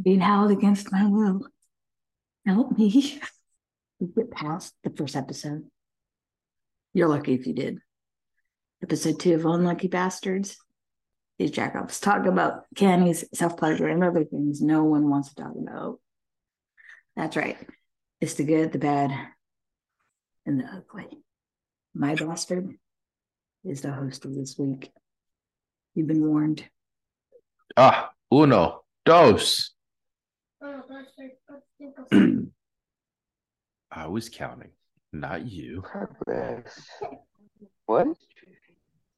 being held against my will. Help me. We get past the first episode. You're lucky if you did. Episode two of Unlucky Bastards. These jackoffs talk about Kenny's self pleasure and other things no one wants to talk about. That's right. It's the good, the bad, and the ugly. My bastard is the host of this week. You've been warned. Ah, uno, dos. I was counting, not you. What?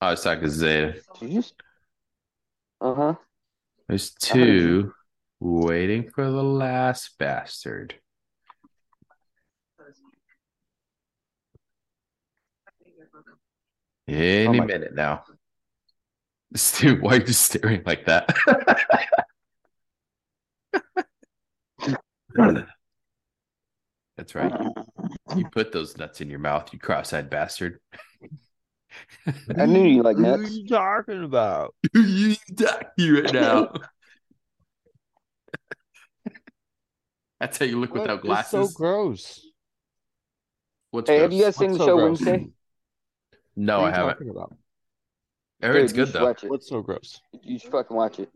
I was talking to Zeta. Did you? Uh huh. There's two waiting for the last bastard. Any Oh minute now. Dude, why are you staring like that? That's right. You put those nuts in your mouth, you cross-eyed bastard. I knew you like nuts. What are you talking about? you you right now. That's how you look What? without It's glasses. so gross. What's Hey, have you gross? guys seen the What's so show gross? Wednesday? No, What I are you haven't. talking about? I heard it's Dude, good should though. Watch it. What's so gross? You should fucking watch it.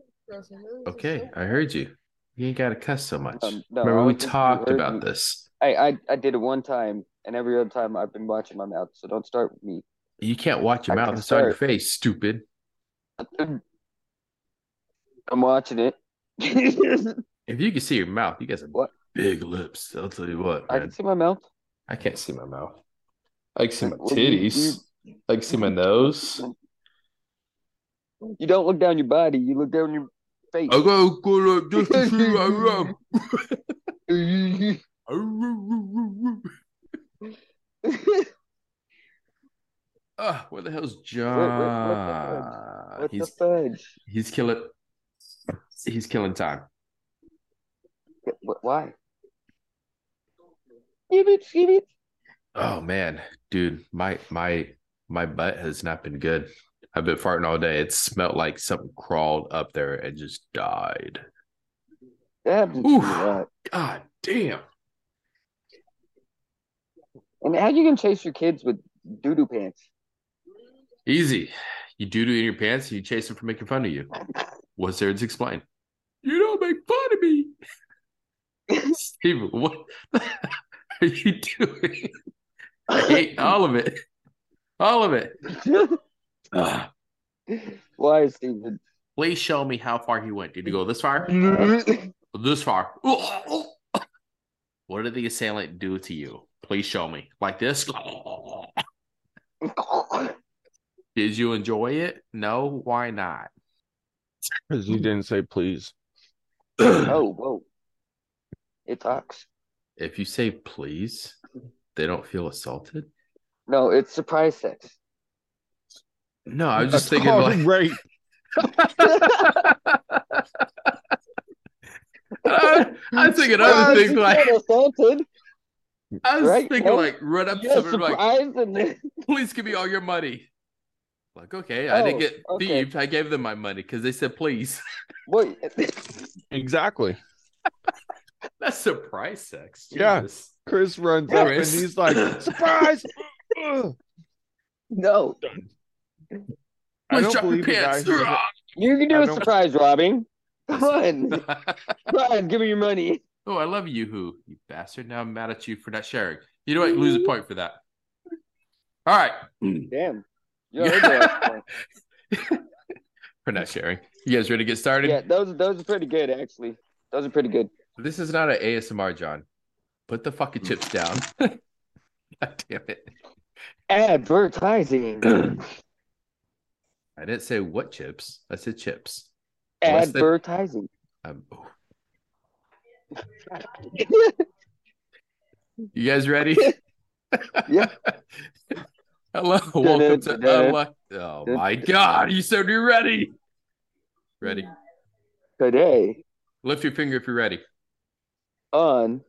Okay, I heard you. You ain't gotta cuss so much. Um, no, Remember we talked about this. I, I I did it one time, and every other time I've been watching my mouth. So don't start with me. You can't watch your I mouth. It's on your face, stupid. I'm watching it. If you can see your mouth, you guys have What? big lips. I'll tell you what, I man. can see my mouth. I can't see my mouth. I can see my titties. I can see my nose. You don't look down your body. You look down your face. I go go up just to see my mouth. Ah, where the hell's what John? what the He's fudge? he's killing. He's killing time. Why? Give it, give it. Oh man, dude, my my my butt has not been good. I've been farting all day. It smelled like something crawled up there and just died. That happens to me Oof. God damn. And how you gonna chase your kids with doo doo pants? Easy. You do do in your pants, you chase them for making fun of you. What's there to explain? You don't make fun of me. Steven, what are you doing? I hate all of it. All of it. Ugh. Why, Steven? Please show me how far he went. Did he go this far? This far. What did the assailant do to you? Please show me. Like this? Did you enjoy it? No. Why not? Because you didn't say please. oh, whoa. It talks. If you say please, they don't feel assaulted. No, it's surprise sex. No, I was just That's thinking like rape. I, I was thinking other things like assaulted. I was Right, thinking yeah. like run up to Yeah, someone like and then please give me all your money. Like okay, I didn't Oh, get okay. thieved. I gave them my money because they said please. what? Exactly. That's surprise sex. Yeah. Chris runs up and he's like, surprise! No, I Please don't drop your believe the guy pants. who- you can do I a don't- surprise robbing. Come on, come on, give me your money. oh, I love you, who you bastard. Now I'm mad at you for not sharing. You know what? Lose a point for that. All right, Damn. You already lost one. for not sharing. You guys ready to get started? Yeah, those those are pretty good actually. Those are pretty good. This is not an ASMR, John. Put the fucking chips down. God damn it. Advertising. I didn't say what chips. I said chips. Advertising. Um, oh. You guys ready? Yeah. Hello, welcome to Unlock. Oh my God, you said you're ready. Ready? Today Lift your finger if you're ready. on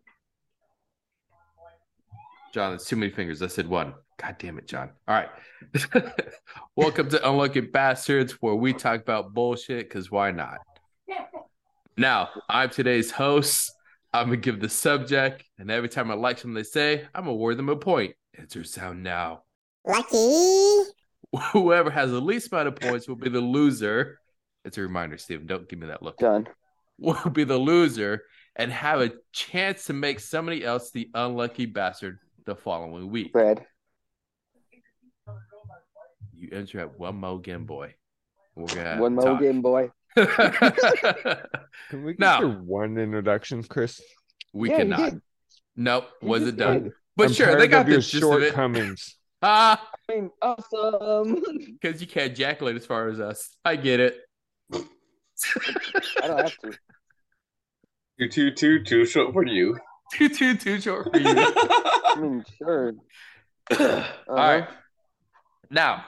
John, it's too many fingers. I said one. God damn it, John. All right. welcome to Unlucky Bastards, where we talk about bullshit because why not? Now, I'm today's host. I'm gonna give the subject, and every time I like something they say, I'm gonna award them a point. Answer sound now. Lucky. Whoever has the least amount of points will be the loser. It's a reminder, Steven. Don't give me that look. Done. Will be the loser and have a chance to make somebody else the unlucky bastard the following week. Brad. You enter at one mo Game Boy. We're gonna One more talk. game, boy. Can we get Now- your one introduction, Chris? we Yeah, cannot. Nope, You wasn't just done. did. But I'm sure, they got of the your gist of it. shortcomings. Ah, I'm awesome. because you can't ejaculate as far as us. I get it. I don't have to. You're too too too short for you. too too too short for you. I mean, sure. All right. Now,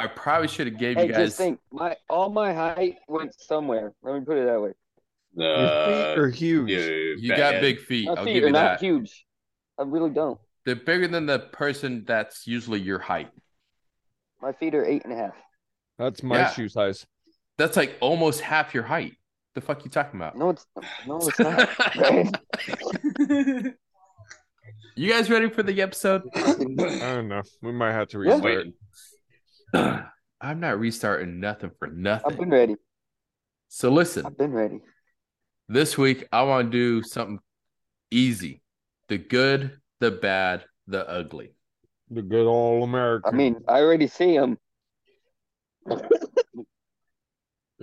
I probably should have gave Hey, you guys. just think, my all my height went somewhere. Let me put it that way. Your Uh, feet are huge. you you got big feet. My I'll feet give are you not that. huge. I really don't. They're bigger than the person that's usually your height. My feet are eight and a half. That's my Yeah. shoe size. That's like almost half your height. The fuck you talking about? No, it's no, it's not. Brad. You guys ready for the episode? I don't know. We might have to Yeah. restart. Wait, I'm not restarting nothing for nothing. I've been ready. So listen, I've been ready. this week I want to do something easy. The good, the bad, the ugly. The good all American. I mean, I already see him. the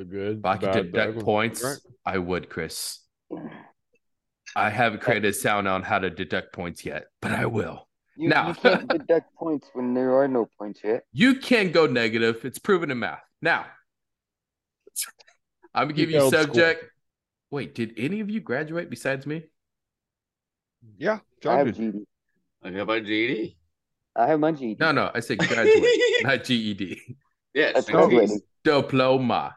good. If I could bad, deduct bad. points, Right. I would, Chris. I haven't created a sound on how to deduct points yet, but I will. You, Now. you can't deduct points when there are no points yet. You can go negative. It's proven in math. Now, I'm gonna give He you failed school. subject. Wait, did any of you graduate besides me? Yeah, I have did. GED. I got my GED. I have my GED. No, no, I said graduate, not GED. Yes, That's. Diploma.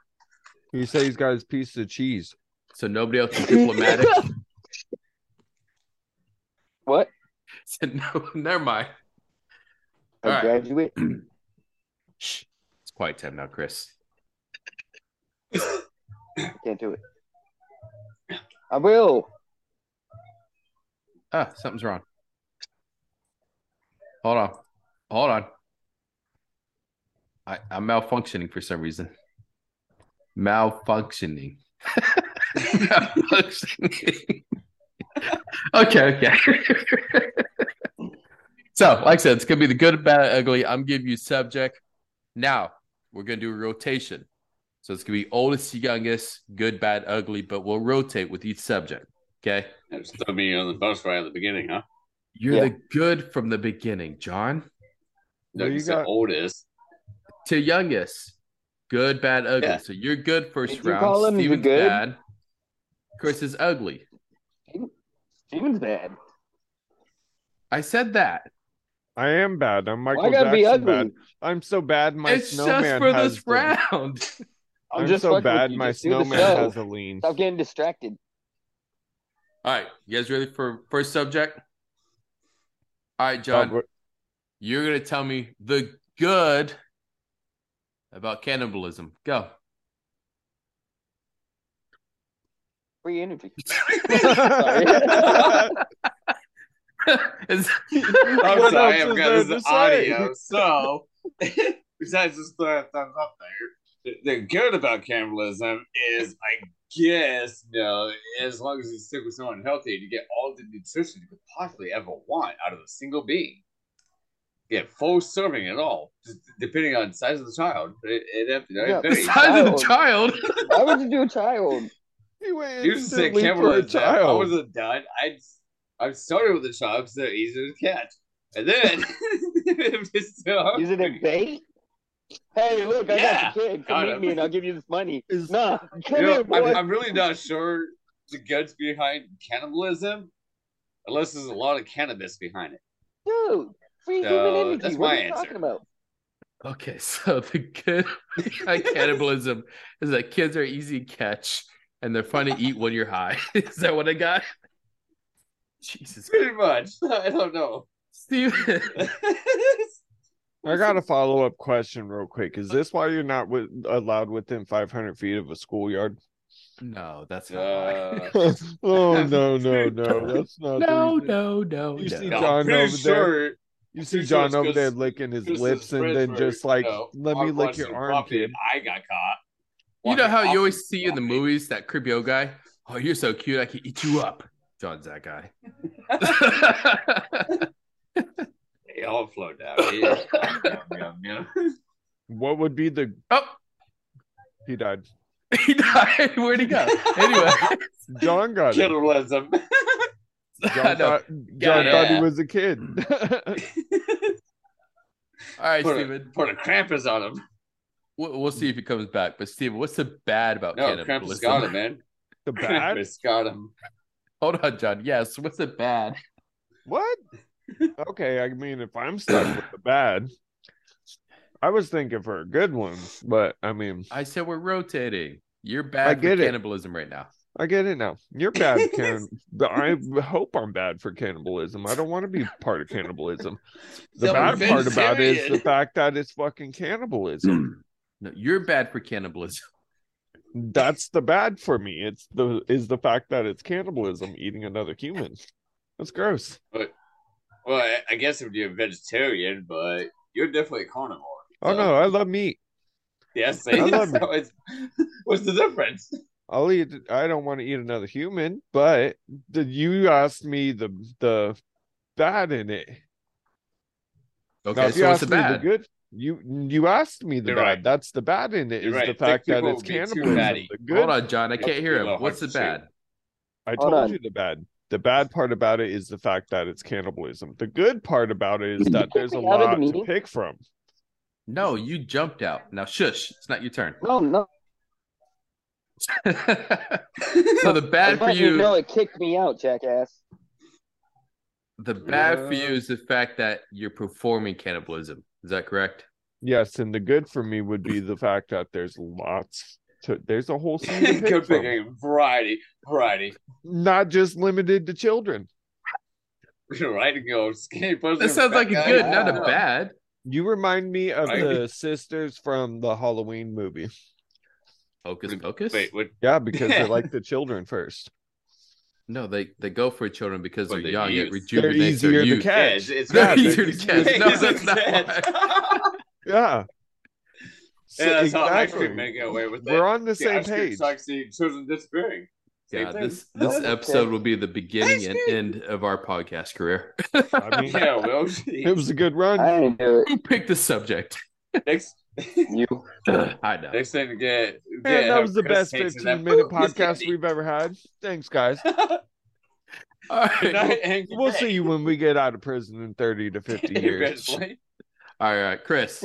He said he's got his piece of cheese. So nobody else is diplomatic. What? So no, never mind. I All right. graduate. Shh. It's quiet time now, Chris. I can't do it. I will. Ah, something's wrong. Hold on. Hold on. I, I'm malfunctioning for some reason. Malfunctioning. malfunctioning. okay, okay. So, like I said, it's gonna be the good, bad, ugly. I'm giving you subject. Now we're gonna do a rotation. So it's gonna be oldest to youngest, good, bad, ugly, but we'll rotate with each subject. Okay. Just throw me on the bus right at the beginning, huh? You're Yeah. the good from the beginning, John. No, Well, you you said got- oldest. To youngest, good, bad, ugly. Yeah. So you're good first Did you round. call him the Steven's good? bad. Chris is ugly. Steven's bad. I said that. I am bad. I'm Michael Why I gotta be Jackson ugly? bad. I'm so bad. My it's snowman just for has this the- round. I'm, I'm, just so bad. My Just snowman show. has a lean. Stop getting distracted. All right, you guys ready for first subject? All right, John, what- you're gonna tell me the good about cannibalism. Go. Free energy. It's- I'm What sorry, I've is got there this audio. So, besides just throwing thumbs up there, the, the good about cannibalism is, I guess, you know, as long as you stick with someone healthy, you get all the nutrition you could possibly ever want out of a single being. Get full serving at all, just depending on the size of the child. It, it, it, Yeah. the varies. size of the child. Why would you do a child? He You just said instantly for a cannibalism. I wasn't done. I I started with the child because they're easier to catch, and then if it's still hungry- Use it as bait? Hey, look, I Yeah. got the kid. Come Got meet him. me and I'll give you this money. Is- Nah, come You know, here, boy. I'm, I'm really not sure the guts behind cannibalism, unless there's a lot of cannabis behind it. Dude, free So, human energy. that's what my are you answer. talking about? Okay, so the good behind cannibalism is that kids are easy to catch and they're fun to eat when you're high. Is that what I got? Jesus, Pretty much. I don't know. Steven. I got a follow up question real quick. Is this why you're not with, allowed within 500 feet of a schoolyard? No, that's not why. Uh, oh no, no, no. That's not. no, no, no, You no. see John I'm pretty over there. You see John it's over 'cause- there licking his lips is and then just like, you know, let me lick your arm, kid. I got caught. You know how you always see in the movies that creepy old guy? Oh, you're so cute, I can eat you up. John's that guy. They all float down. Yeah. Yum, yum, yum, yum. What would be the? oh, He died. he died. Where'd he go? Anyway, John got it. Cannibalism. John thought, John Yeah. thought he was a kid. All right, put, a, put a Krampus on him. We'll, we'll see if he comes back. But Steven, what's the bad about No, cannibalism? Krampus got him, man. the bad? Krampus got him. Hold on, John. Yes, what's it bad? What? Okay, I mean, if I'm stuck with the bad, I was thinking for a good one, but I mean, I said we're rotating. You're bad I for get it. cannibalism right now. I get it now. You're bad, can I hope I'm bad for cannibalism. I don't want to be part of cannibalism. The So bad part about it is the fact that it's fucking cannibalism. No, you're bad for cannibalism. That's the bad for me. It's the is the fact that it's cannibalism, eating another human. That's gross. Well, I, I guess if you're a vegetarian, but you're definitely a carnivore. Oh no, I love meat. Yes, I love so it's, what's the difference? I'll eat. I don't want to eat another human, but the, you asked me the the bad in it. Okay, Now, you so what's asked the me bad? good, you you asked me the You're bad. right. That's the bad in it. You're Is right. the fact that it's would be too cannibalism. good, Hold on, John. I can't be hear a him. What's the hard to chew. bad? I Hold told on. you the bad. The bad part about it is the fact that it's cannibalism. The good part about it is that there's a me the lot to pick from. No, you jumped out. Now shush. It's not your turn. No, no. so the bad for Let you you, know it kicked me out, jackass. the bad for you is the fact that you're performing cannibalism. Is that correct? Yes, and the good for me would be the fact that there's lots to. There's a whole scene to pick Good from. Variety. Variety. Not just limited to children. right? You go skinny person. That sounds like a good, not a bad. You remind me of Right. the sisters from the Halloween movie. Hocus pocus. Wait, what? Yeah, because they're like the children first. No, they they go for children because But they're they're young. It rejuvenates They're easier their to catch. Yeah, it's, it's They're gotta be- easier to catch. No, that's not why. Yeah. So- Yeah, that's how ice exactly. cream away with it. We're on the See, same ice cream page. sucks, see children disappearing. Same Yeah, thing. this this episode will be the beginning and end of our podcast career. I mean, Yeah, well, it was a good run. I didn't do it. Who picked the subject? next, You. I know. next thing to get. Man, that was the best 15 minute podcast we've ever had. Thanks, guys. All right. All Good and We'll see you when we get out of prison in 30 to 50 years. All right, Chris.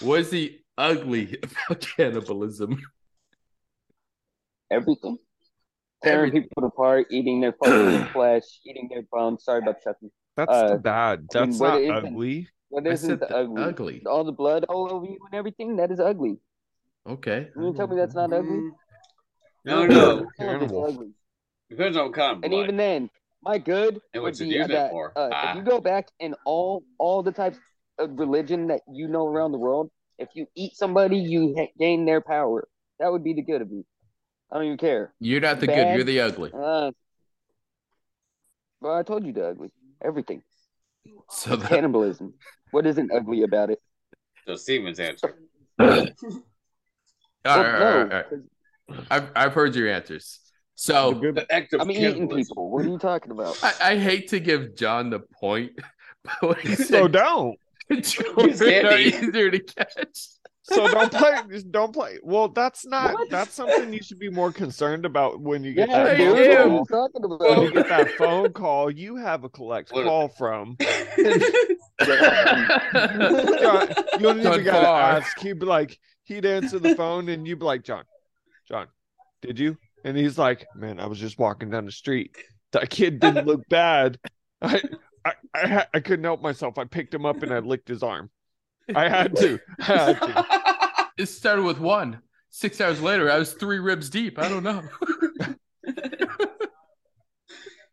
What is the ugly about cannibalism? Everything. Tearing Everything. people apart, eating their fucking flesh, eating their bones. Sorry about Chucky. That's Uh, the bad. I mean, That's what not is it? ugly. What I isn't the the ugly? ugly. All the blood all over you and everything. That is ugly. Okay. You mean tell me that's not ugly? Mm, No, no. All it's ugly. Depends on what kind of And blood. even then, my good And would what you be use it that for. uh, Ah. if you go back in all all the types of religion that you know around the world, if you eat somebody, you ha- gain their power. That would be the good of you. I don't even care. You're not the good. You're the ugly. Uh, well, I told you the ugly. Everything. So that, Cannibalism. What isn't ugly about it? So Steven's answer. all Well, right, all right, all right, all right. 'cause I've I've heard your answers. So good- The act of I'm eating people. What are you talking about? I, I hate to give John the point, but when he so said don't. children can't are easier to catch. So don't play. Just don't play. Well, that's not. What? That's something you should be more concerned about when you get Yeah, that I phone What are am. you call. talking When about? you get that phone call, you have a collect What- call from. John, John, you don't even gotta ask. He'd be like, he'd answer the phone, and you'd be like, John, John, did you? And he's like, Man, I was just walking down the street. That kid didn't look bad. I, I, I, I couldn't help myself. I picked him up and I licked his arm. I had to. I had to. it started with one. Six hours later, I was three ribs deep. I don't know.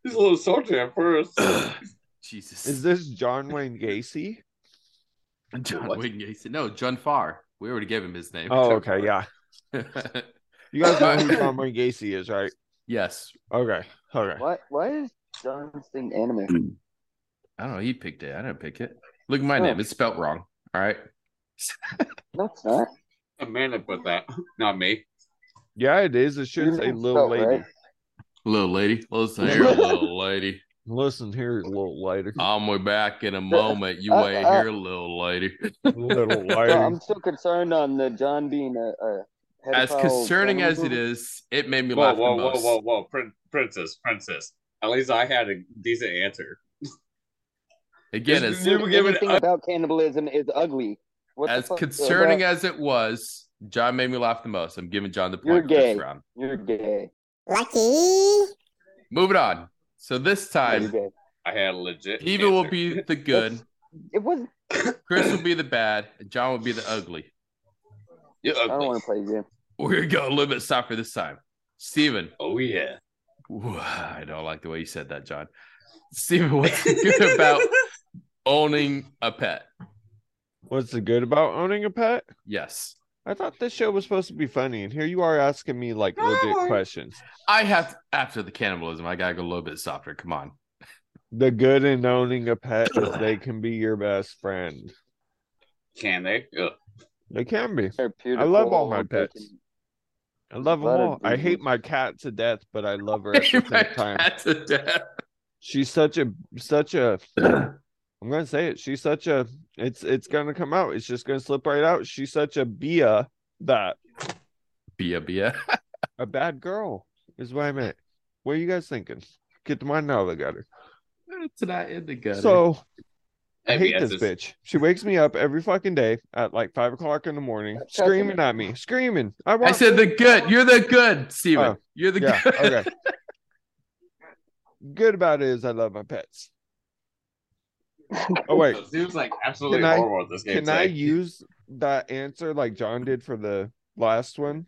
He's a little salty at first. Jesus. Is this John Wayne Gacy? John What? Wayne Gacy? No, John Farr. We already gave him his name. Oh, okay, yeah. You guys know who John Wayne Gacy is, right? Yes. Okay. Okay. Why? Why is John's thing anime? I don't know. He picked it. I didn't pick it. Look at my Oh. name. It's spelt wrong. All right. No, it's not. Amanda put that, not me. Yeah, it is. It should Your say little spelled lady. right. Little lady. Listen here, little lady. Listen here, little lady. I'm be back in a moment. You Uh, wait uh. here, little lady. little No, lady. I'm still concerned on the John being a, a As concerning as it is, it made me Whoa, laugh whoa, the whoa, most. whoa, whoa, Prin- princess, princess. At least I had a decent answer. Again, Just as, You were giving Anything it- about cannibalism is ugly. What as fuck concerning as it was, John made me laugh the most. I'm giving John the You're point this round. you're gay. Lucky. Moving on. So this time. I had a legit. Steven will be the good, It was. Chris will be the bad, and John will be the ugly. You're I don't want to play a game. We're gonna go a little bit softer this time. Steven. Oh yeah. Ooh, I don't like the way you said that, John. Steven, what's good about owning a pet? What's the good about owning a pet? Yes. I thought this show was supposed to be funny, and here you are asking me like legit questions. I have after the cannibalism, I gotta go a little bit softer. Come on. The good in owning a pet is they can be your best friend. Can they? Ugh. They can be. I love all my pets. can- I love them all. I hate my cat to death, but I love her at the My same time. cat to death. She's such a such a I'm gonna say it. She's such a it's it's gonna come out. It's just gonna slip right out. She's such a bia that Bia Bia. a bad girl is what I meant. What are you guys thinking? Get the mind out of the gutter. It's not in the gutter. So I hate this just- bitch. She wakes me up every fucking day at like five o'clock in the morning, That's- screaming at me, screaming. I I said the good. You're the good, Steven. Oh, You're the yeah, good. okay. Good about it is I love my pets. Oh wait, So Steven's like absolutely Can I- horrible at this game. can I use that answer like John did for the last one?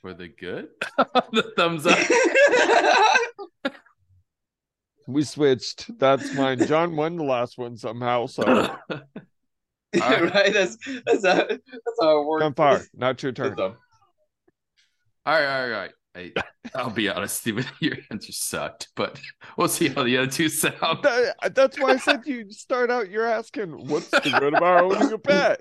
For the good? the thumbs up. We switched. That's mine. John won the last one somehow, so right? That's that's how that's how it works. I'm far. Not your turn. Dumb. All right, all right, all right. Hey, I'll be honest, Steven, your answer sucked, but we'll see how the other two sound. That- uh, that's why I said you start out. You're asking, "What's the good about owning a pet?"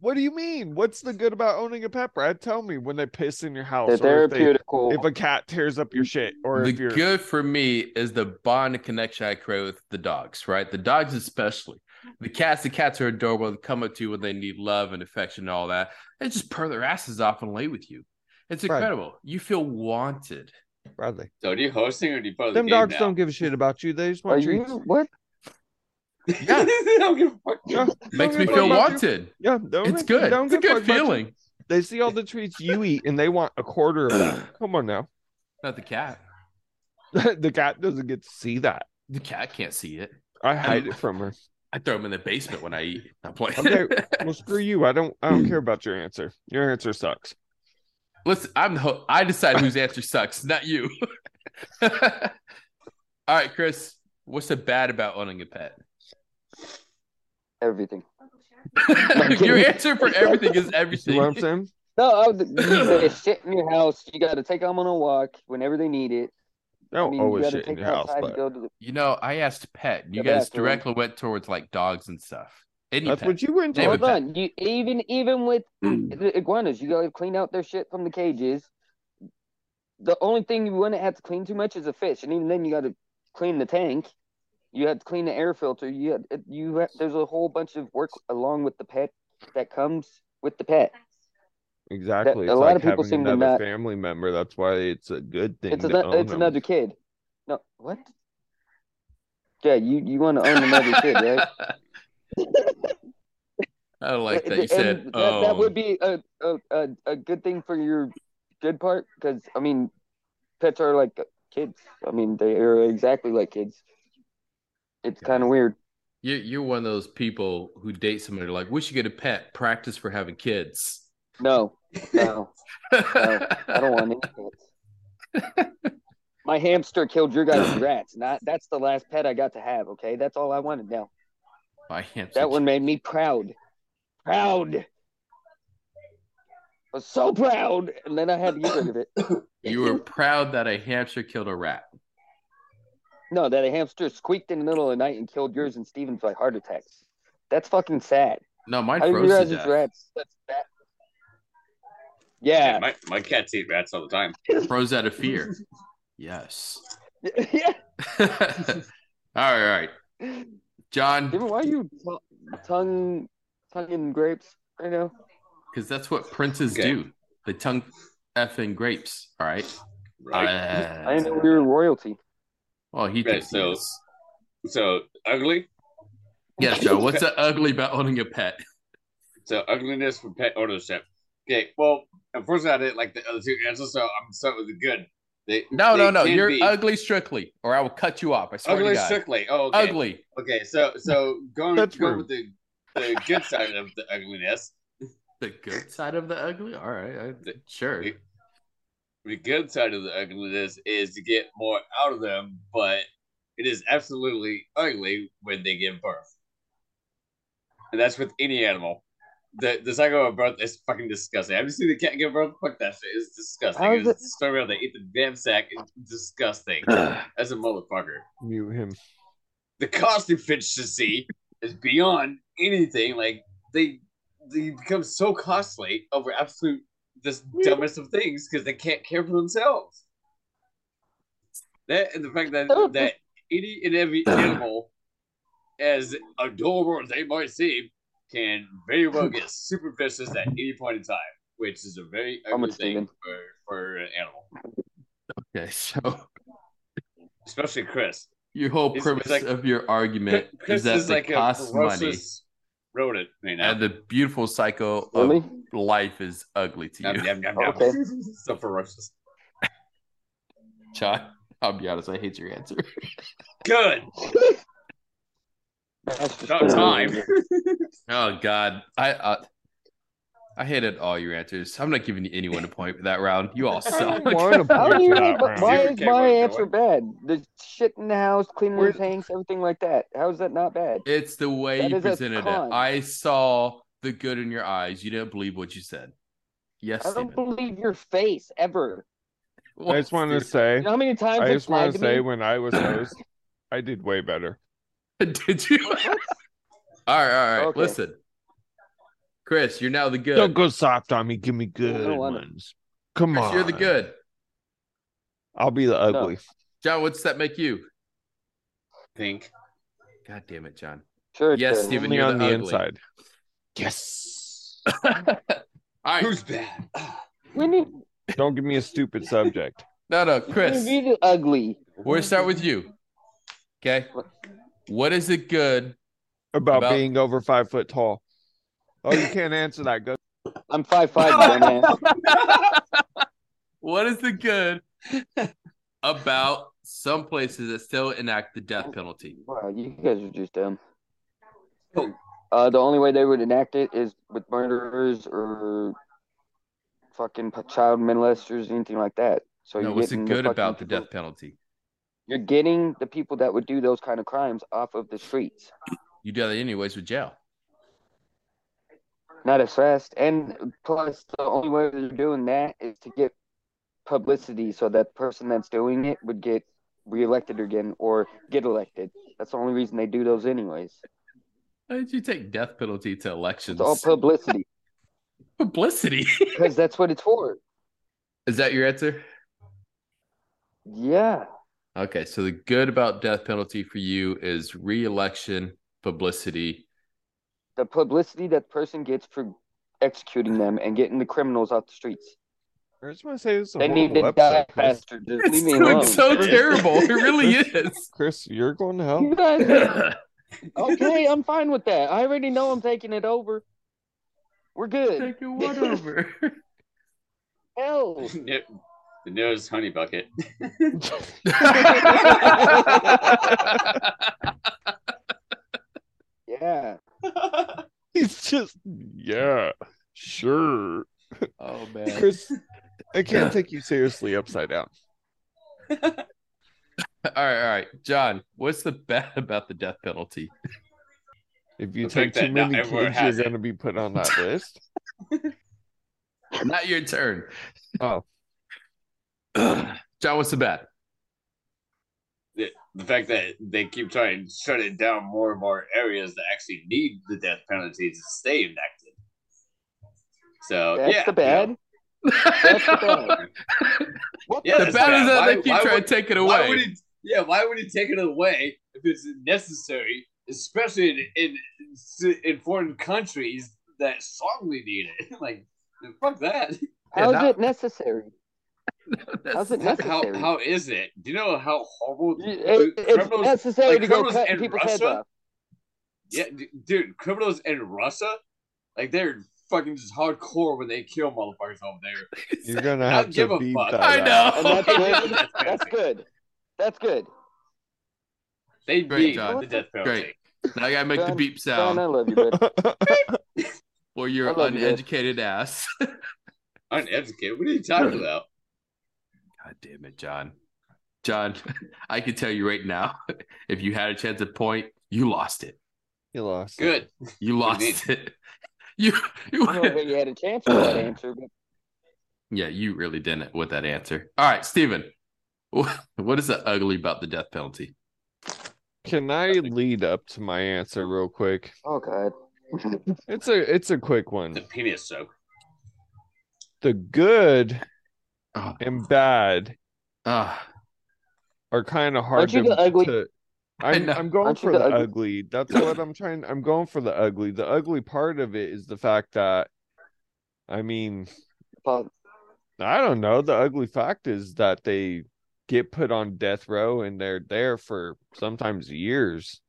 What do you mean? What's the good about owning a pet, Brad? Tell me when they piss in your house, They're or if, they, if a cat tears up your shit, or the if you're good for me is the bond and connection I create with the dogs, right? The dogs, especially. The cats, the cats are adorable. They come up to you when they need love and affection and all that. They just purr their asses off and lay with you. It's Right. incredible. You feel wanted. Bradley. So are you hosting or do you put Them dogs don't give a shit about you. They just Are want you treats. what? Yeah. don't give a fuck. Yeah, Makes me feel fuck about you. wanted. Yeah, don't It's give- good. don't It's a good fuck about you. feeling. They see all the treats you eat, and they want a quarter of that. Come on now, Not the cat. the cat doesn't get to see that. The cat can't see it. I hide it from her. I throw them in the basement when I eat. I'm playing. Okay, well, screw you. I don't. I don't care about your answer. Your answer sucks. Listen, I'm the ho- I decide whose answer sucks, not you. All right, Chris. What's the bad about owning a pet? Everything. Your answer for everything is everything. You see everything. what I'm saying? No, you they shit in your house. You got to take them on a walk whenever they need it. I don't I mean, always got shit in your house, but the. You know, I asked pet. You guys bathroom. directly went towards like dogs and stuff. Any that's pet. what you went Name to. it. Hold on, you even even with the iguanas, you got to clean out their shit from the cages. The only thing you wouldn't have to clean too much is a fish, and even then, you got to clean the tank. You have to clean the air filter. You had, you have, there's a whole bunch of work along with the pet that comes with the pet. Exactly. That- a lot like of people seem to another not- family member. That's why it's a good thing. It's to another own it's another kid. No, what? Yeah, you you want to own another kid, right? I like that. You said, that, "Oh, that would um, be a, a, a, good thing for your good part because I mean, pets are like kids. I mean, they are exactly like kids. It's kind of weird. you you're one of those people who date somebody like, we should get a pet. Practice for having kids. No, no, I don't want any pets. My hamster killed your guys' rats. Not that's the last pet I got to have. Okay, that's all I wanted now. My hamster. That one made me proud. Proud. I was so proud, and then I had to get rid of it. You were proud that a hamster killed a rat. No, that a hamster squeaked in the middle of the night and killed yours and Steven's by heart attacks. That's fucking sad. No, mine How do you froze realize to death. rats? That's bad. Yeah, Yeah. my, my cats eat rats all the time. Froze out of fear. Yes. yeah. all right, all right. John, Steven, why are you t- tongue tonguing grapes right now? because that's what princes Okay. do. They tongue effing grapes. All right. Right. Uh, I didn't know we were royalty. well, he Right, thinks so- is. so ugly. Yes, Joe. What's so ugly about owning a pet? So ugliness for pet ownership. Okay, well, unfortunately, I didn't like the other two answers, so I'm starting with the good. They, No, they no, no. can You're be ugly strictly, or I will cut you off. I swear ugly to God. Ugly strictly. Oh, okay. Ugly. Okay, so so going, That's going rude. with the the good side of the ugliness. The good side of the ugly. All right. I, sure. The good side of the ugliness is to get more out of them, but it is absolutely ugly when they give birth. And that's with any animal. The the cycle of birth is fucking disgusting. I've you seen the cat give birth? Fuck that shit. It's disgusting. How is It's it- story where they eat the damn sack. It's disgusting. As a motherfucker. Mute him. The cost efficiency is beyond anything. Like they they become so costly over absolute the dumbest of things because they can't care for themselves. That and the fact that that any and every animal, as adorable as they might seem, can very well get super vicious at any point in time, which is a very How ugly thing for, for an animal, Okay. So especially Chris. your whole It's- premise it's like- of your argument Chris is that is they like a cost money, ferocious rodent right now. and the beautiful cycle Really? of life is ugly to you. yum, yum, yum. Okay. so ferocious. John, I'll be honest. I hate your answer. Good. That's just About time. Oh God, I uh, I hated all your answers. I'm not giving anyone a point for that round. You all suck. don't want a How do you for know, that but round. why is my answer bad? The shit in the house, cleaning Where- the tanks, everything like that. How is that not bad? It's the way That you is presented it. I saw the good in your eyes. You didn't believe what you said. Yes, I don't Steven. believe your face ever. I just want to say, You know how many times I just want to to say, me? when I was host, I did way better. Steven? Did you? all right, all right. Okay. Listen, Chris, you're now the good. Don't go soft on me. Give me good don't wanna- ones. Come Chris, on. you're the good. I'll be the ugly. John, what's that make you? Think. God damn it, John. Sure. it Yes, does. Steven, Only you're on the the ugly. inside. Yes. All right. Who's bad? We need, Don't give me a stupid subject. No, no, Chris. need the ugly. We're gonna start with you. Okay. What is it good? About, About- being over five foot tall. Oh, you can't answer that. Go. I'm five five, dumbass. What is the good about some places that still enact the death penalty? Wow, you guys are just dumb. Uh, the only way they would enact it is with murderers or fucking child molesters, anything like that. So no, you're what's it good fucking about the death penalty? You're getting the people that would do those kind of crimes off of the streets, You do that anyways with jail. not as fast. And plus, the only way they're doing that is to get publicity, so that person that's doing it would get reelected again or get elected. That's the only reason they do those, anyways. Why did you take death penalty to elections? It's all publicity Publicity. because that's what it's for. is that your answer? Yeah. Okay, so the good about death penalty for you is re-election, publicity. the publicity that person gets for executing them and getting the criminals off the streets. I just want to say this They need to horrible die faster. Just It's leave me doing alone. so terrible. It really is. Chris, you're going to hell. Guys, okay, I'm fine with that. I already know I'm taking it over. We're good. Taking what over? Hell. the nose honey bucket. Yeah. He's just, yeah, sure. oh man. Chris, I can't take you seriously upside down. All right, all right. John, what's the bad about the death penalty? If you The take too many everyone kids, you're going to be put on that list. Not your turn. Oh, John, what's the bad? The, the fact that they keep trying to shut it down more and more areas that actually need the death penalty to stay enacted. So That's yeah, the bad. you That's the bad. What Yeah, the that's bad is that Why- they keep trying would- to take it know, why would away. he? Yeah, why would he take it away if it's necessary, especially in in, in foreign countries that strongly need it? like, fuck that. How's that- it necessary? How's it How, necessary? how is it? Do you know how horrible It- dude, it's criminals- necessary like to go criminals cut in people's heads Russia? off. Yeah, d- dude, criminals in Russia, like they're fucking just hardcore when they kill motherfuckers over there. you're gonna have don't give to a beat fuck. that. I know. And that's good. need the death That's good. That's good. They Great, need John. the death penalty. Great. Now I gotta make the John- beep John, I sound love you, bud. for your I love you, uneducated ass. Uneducated. What are you talking about? God damn it, John. John, I can tell you right now, if you had a chance at point, you lost it. you lost. it. Good. You What you lost it. You, I don't know you you had a chance for that answer, but yeah, you really didn't with that answer. All right, Steven, what is the ugly about the death penalty? Can I lead up to my answer real quick? oh god. It's a it's a quick one. The penis soak. The good Oh, and bad are kind of hard Aren't you to, the ugly? to- I I'm. I'm going Aren't for the the ugly? ugly. That's what I'm trying. I'm going for the ugly. The ugly part of it is the fact that, I mean, Paul, I don't know. The ugly fact is that they get put on death row and they're there for sometimes years.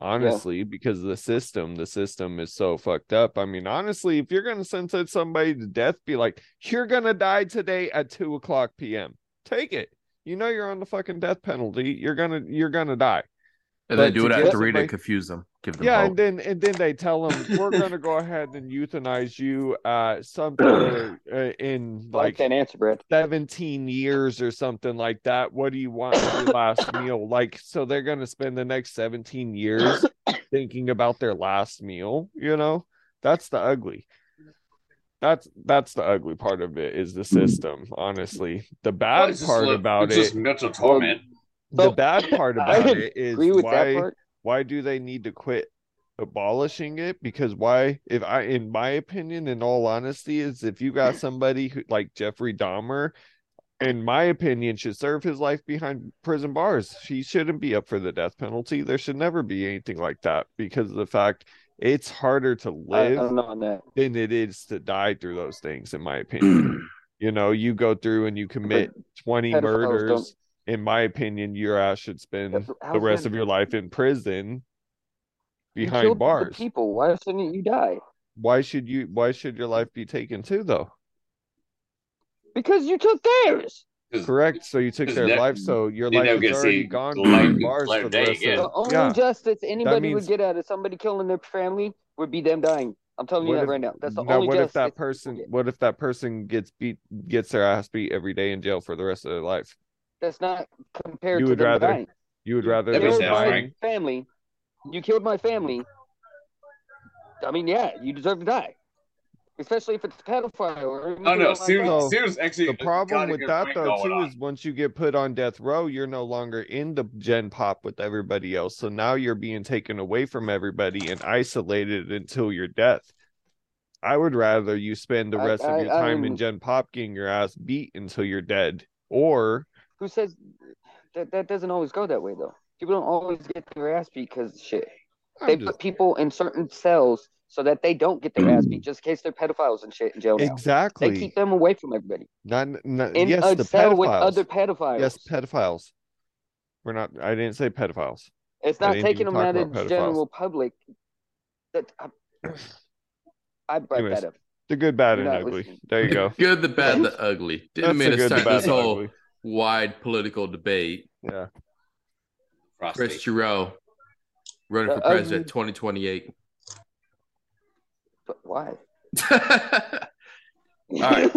Honestly, because of the system, the system is so fucked up. I mean, honestly, if you're gonna sentence somebody to death, be like, you're gonna die today at two o'clock p.m. Take it. You know you're on the fucking death penalty. You're gonna you're gonna die. And then But do it get after read somebody- and confuse them, give them Yeah, hope. and then and then they tell them we're gonna go ahead and euthanize you uh something uh, in I like like that answer, Brad. 17 years or something like that. What do you want for your last meal? Like, so they're going to spend the next 17 years thinking about their last meal, you know? That's the ugly. That's that's the ugly part of it is the system, honestly. The bad it's just part like- about it's it, just mental torment. The bad part about it is Agree with that why why do they need to quit abolishing it? Because why if i in my opinion in all honesty is if you got somebody who like jeffrey dahmer in my opinion should serve his life behind prison bars. He shouldn't be up for the death penalty. There should never be anything like that because of the fact it's harder to I, I live on that. than it is to die through those things in my opinion. You know you go through and you commit 20 murders in my opinion your ass should spend the rest of your life in prison behind bars People, why shouldn't you die? why should you why should your life be taken too though Because you took theirs. correct so you took their ne- life so your life is get already gone the behind bars light for the rest again. The only yeah justice anybody means- would get out of somebody killing their family would be them dying. I'm telling you that if- right now. That's the now only what if justice. that person what if that person gets beat gets their ass beat every day in jail for the rest of their life That's not compared You to would them rather- dying. you would rather You That makes them killed my family. You killed my family. I mean, yeah, you deserve to die. Especially if it's a pedophile or Oh no, like Sirius, that. Actually the problem with that though too on. is once you get put on death row you're no longer in the gen pop with everybody else so now you're being taken away from everybody and isolated until your death i would rather you spend the rest I- of your time in I'm- gen pop getting your ass beat until you're dead or Who says that that doesn't always go that way though? People don't always get their ass beat because shit. They I'm put just, people in certain cells so that they don't get their ass beat, just in case they're pedophiles and shit in jail now. They keep them away from everybody. not, not In yes a the cell with other pedophiles. yes pedophiles we're not i didn't say pedophiles it's not taking them out of about pedophiles. general public. That I, I brought Anyways, that up. the good bad You're and ugly listening. there you go Good, the bad, the ugly. Didn't That's mean to start this whole ugly. Wide political debate. yeah Prostate. Chris Giroux running The for president 2028. But why? All right.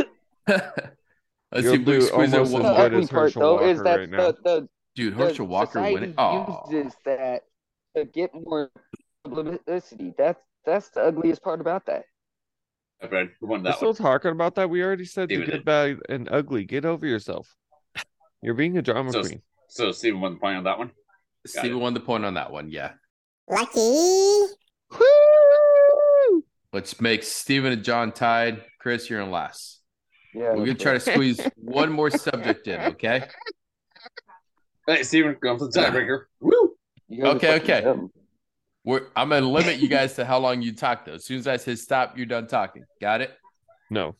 Let's see You'll if we do can squeeze in one The more. good ugly part Herschel though is that right now. the, the Dude, the Herschel Walker society winning. Oh, uses that to get more publicity. That's that's the ugliest part about that. I read who won We're that still talking about that. We already said the Steven good, did. bad, and ugly. Get over yourself. You're being a drama So- queen. So Steven won the point on that one. Steven won the point on that one. Yeah. Lucky. Woo! Which makes Steven and John tied. Chris, you're in last. Yeah. We're gonna try to squeeze one more subject in, okay? Hey, Steven, going for the tiebreaker. Woo! You guys are Okay, okay. dumb. We're I'm gonna limit you guys to how long you talk though. As soon as I say stop, you're done talking. Got it? No.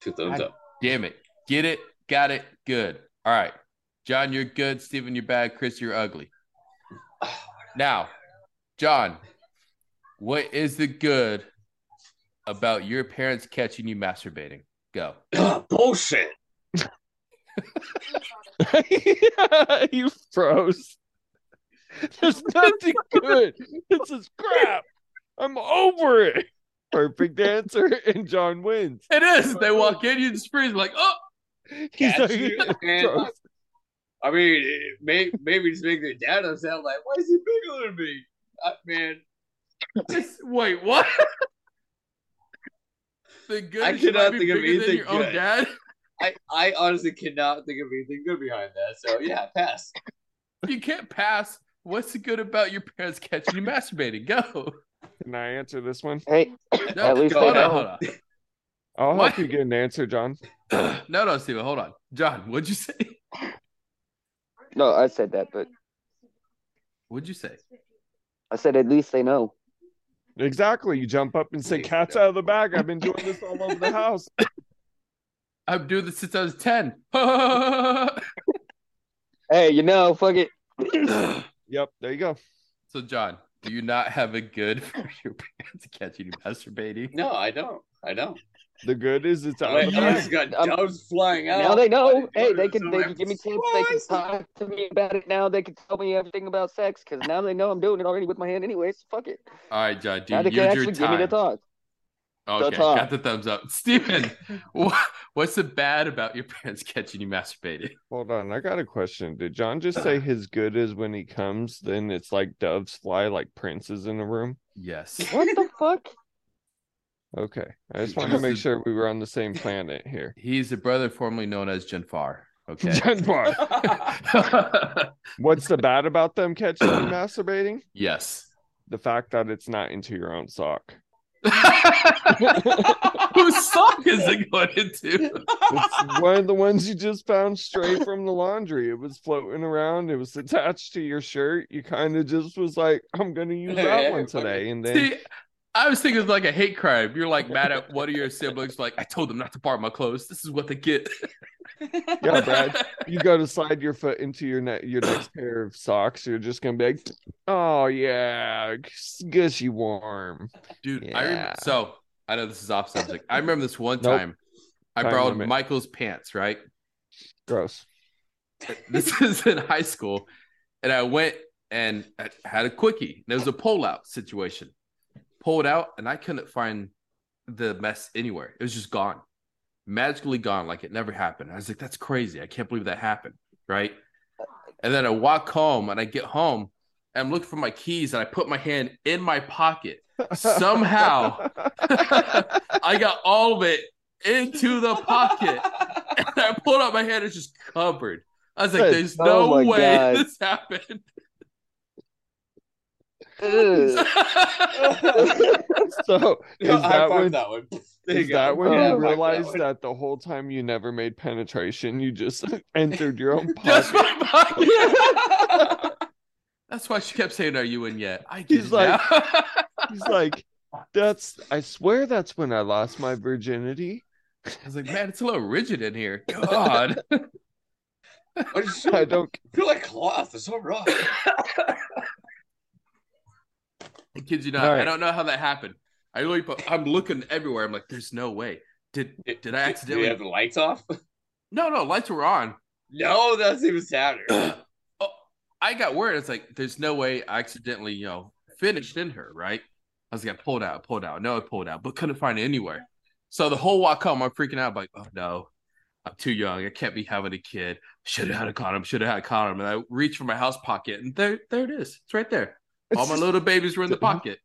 Two thumbs God up. Damn it. Get it, got it, good. All right. John, you're good. Steven, you're bad. Chris, you're ugly. Now, John, what is the good about your parents catching you masturbating? Go. Bullshit. you froze. There's nothing good. This is crap. I'm over it. Perfect answer, and John wins. It is. They walk in, you just freeze like, oh, He's like, you, man. I mean, it may, maybe just make their dad upset. Like, why is he bigger than me? Uh, man, It's- wait, what? the good I is might cannot be think of anything your own good. dad. I, I honestly cannot think of anything good behind that. So yeah, pass. You can't pass. What's the good about your parents catching you masturbating? Go. Can I answer this one? Hey, No, At least hold on, know. hold on. I'll What? help you get an answer, John. no, no, Steven, hold on. John, what'd you say? no, I said that, but What'd you say? I said at least they know. Exactly. You jump up and say, "Cat's out of the bag." I've been doing this all over the house. I've been doing this since I was 10. Hey, you know, fuck it. Yep. There you go. so, John, do you not have a good for your parents catching you masturbating? No, I don't. I don't. The good is it's out. Wait, I bag. just got Um, doves flying out. Now they know. Hey, they can they can give me tips. They can talk to me about it now. They can tell me everything about sex because now they know I'm doing it already with my hand anyways. Fuck it. All right, John, now they can use your actually give me the time. talk. Okay, talk. got the thumbs up. Steven, what, what's the bad about your parents catching you masturbating? Hold on. I got a question. Did John just say his good is when he comes, then it's like doves fly like princes in a room? Yes. What the fuck? Okay. I just wanted to make sure we were on the same planet here. He's the brother formerly known as Jafar. Okay. John Bar. What's the bad about them catching you masturbating? yes. The fact that it's not into your own sock. Whose sock is it going into? It's one of the ones you just found straight from the laundry. It was floating around. It was attached to your shirt. You kind of just was like, I'm gonna use that one today. And then See, I was thinking it's like a hate crime. You're like mad at one of your siblings, like, I told them not to borrow my clothes. This is what they get. yeah, Brad, you go to slide your foot into your ne- your next pair of socks. You're just gonna be like, Oh yeah, gushy warm. Dude, I rem- so I know this is off subject. I remember this one Nope. time I Time borrowed limit. Michael's pants, right? Gross. this is in high school, and I went and I had a quickie. There was a pull out situation. Pulled out, and I couldn't find the mess anywhere. It was just gone, magically gone, like it never happened. I was like, "That's crazy! I can't believe that happened." Right? And then I walk home, and I get home, and I'm looking for my keys, and I put my hand in my pocket. Somehow, I got all of it into the pocket. And I pulled out my hand, it's just covered. I was like, there's Oh no way God. this happened. Ugh. so is No, high that five when that one. There is you that when Oh, you realized one. that the whole time you never made penetration, you just entered your own Just pocket? my pocket. That's why she kept saying, Are you in yet? I get He's like- He's like, that's I swear that's when I lost my virginity. I was like, man, it's a little rigid in here. God. I just I don't feel like cloth. It's so rough. I kid you not. All I don't know how that happened. I really, I'm looking everywhere. I'm like, there's no way. Did did I Do you accidentally have the lights off? No, no, lights were on. No, that's even sadder. oh, I got worried. It's like, there's no way I accidentally, you know, finished in her, right? I was like, I pulled out, pulled out. No, I pulled out, but couldn't find it anywhere. So the whole walk home, I'm freaking out, like, oh no, I'm too young. I can't be having a kid. Should have had a condom. Should have had a condom. And I reach for my house pocket, and there, there it is. It's right there. All my little babies were in the pocket.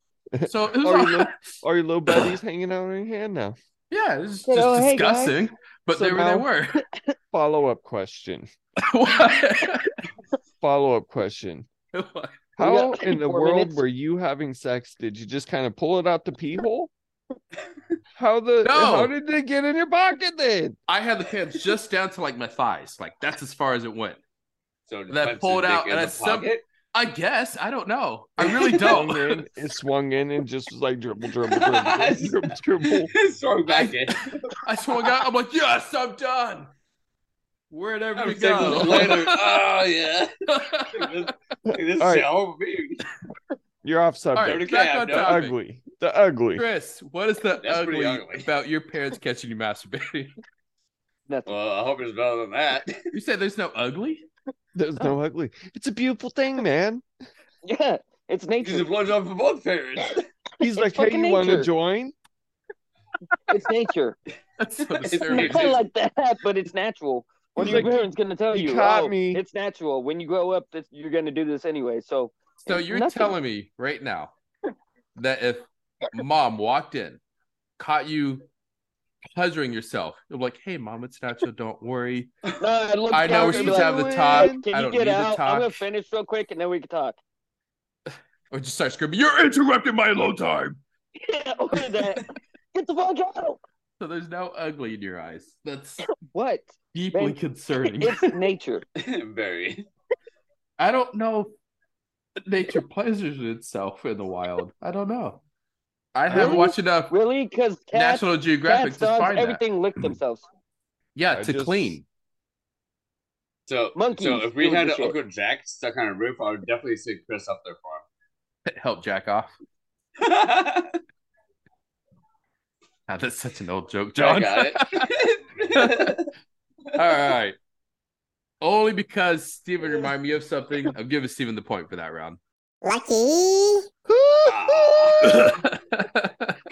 So it was Are all, you Are your little buddies hanging out in your hand now? yeah, it's just Oh, hey, guys. disgusting. But So there they now- were. Follow up question. What? Follow up question. What? How got in the world minutes. were you having sex? Did you just kind of pull it out the pee hole? How the No. how did it get in your pocket then? I had the pants just down to like my thighs. Like that's as far as it went. So That punch pulled out, in and the at some- pocket? I guess. I don't know. I really don't. in, it swung in and just was like dribble, dribble, dribble, dribble, dribble. Throw back in. I swung out. I'm like, yes, I'm done. Where'd everybody go? later. Oh yeah. this this All right. shall be. You're off All subject. right, Okay, back on done. the topic. ugly. The ugly. Chris, what is the ugly, ugly. about your parents catching you masturbating? Nothing. Well, I hope it's better than that. You said there's no ugly? There's no ugly. It's a beautiful thing, man. Yeah, it's Use a nature. blowjob for both parents. He's It's like, hey, fucking you want to join? It's nature. That's so It's Not like that, but it's natural. What He's are your like, parents gonna tell you? caught oh, me." It's natural. When you grow up, this, you're gonna do this anyway. So So you're nothing. telling me right now that if mom walked in, caught you pleasuring yourself, you're like, hey, mom, it's natural. Don't worry. no, I, look I know down we and should be have the talk. Can I you don't get need the out? I'm gonna finish real quick and then we can talk. Or just start screaming, you're interrupting my alone time. Yeah, or that. Get the fuck out. So there's no ugly in your eyes. That's What? deeply Man, concerning. It's nature. Very. I don't know if nature pleasures itself in the wild. I don't know. I haven't Really? watched enough Really? Because National Geographic cats, dogs, find that. everything lick themselves. Yeah, I to just- clean. So, Monkeys so if we had an. Uncle Jack stuck on a roof, I would definitely see Chris up there for him. Help jack off. him. Ah, that's such an old joke, I John. got it. All right. Only because Steven reminded me of something. I'm giving Steven the point for that round. Lucky.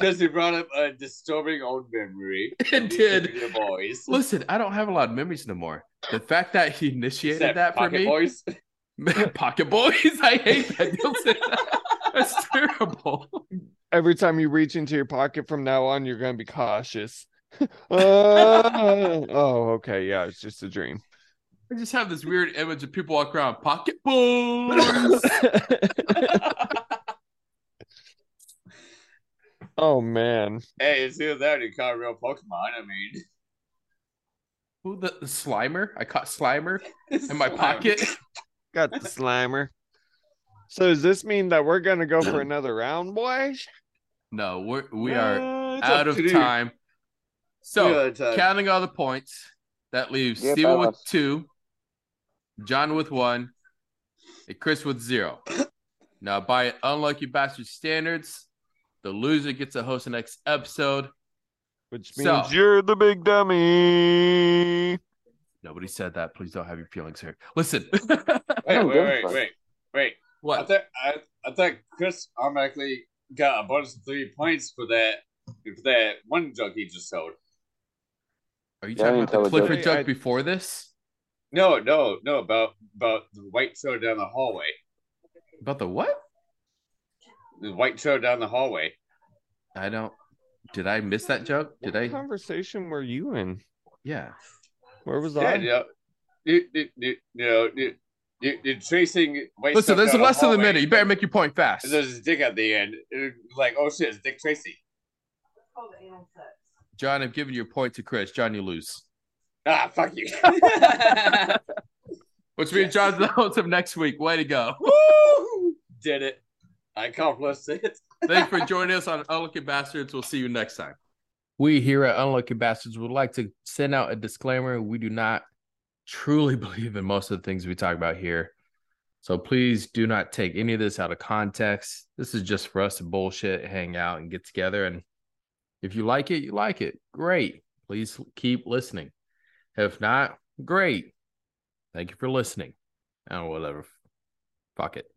Because he brought up a disturbing old memory. It did. The boys. Listen, I don't have a lot of memories no more. The fact that he initiated Except that for me, Boys. Pocket Boys, I hate that. Don't say that. That's terrible. Every time you reach into your pocket from now on, you're gonna be cautious. Uh, oh, okay. Yeah, it's just a dream. I just have this weird image of people walk around Pocket Boys. oh man. Hey, it's either that or you caught a real Pokemon. I mean, Who the, the Slimer? I caught Slimer in my pocket. Got the slimer. So does this mean that we're gonna go for another round, boys? No, we're we are Uh, out of to you. time. So Yeah, it's, uh, counting all the points, that leaves Yep, Steven with lost. two, John with one, and Chris with zero. now, by unlucky bastard standards, the loser gets to host the next episode. Which So- means you're the big dummy. Nobody said that. Please don't have your feelings hurt. Listen. Wait, don't wait, wait, wait, wait. I what? thought I, I thought Chris automatically got a bonus of three points for that for that one joke he just told. Are you Yeah, talking about the a Clifford joke. joke I- before this? No, no, no. About about the white trail down the hallway. About the what? The white show down the hallway. I don't. Did I miss that joke? Did What I? conversation were you in? Yeah. Where was Yeah, I? you know, you, you, you, you know, you, you, you're chasing. white Listen, there's down less than a minute. You better make your point fast. And there's a dick at the end. Like, oh shit, it's Dick Tracy. John, I've given you a point to Chris. John, you lose. Ah, fuck you. Which means John's the host of next week. Way to go. Woo! Did it. I accomplished it. Thanks for joining us on Unlucky Bastards. We'll see you next time. We here at Unlucky Bastards would like to send out a disclaimer. We do not truly believe in most of the things we talk about here. So please do not take any of this out of context. This is just for us to bullshit, hang out, and get together. And if you like it, you like it. Great. Please keep listening. If not, great. Thank you for listening. And whatever. Fuck it.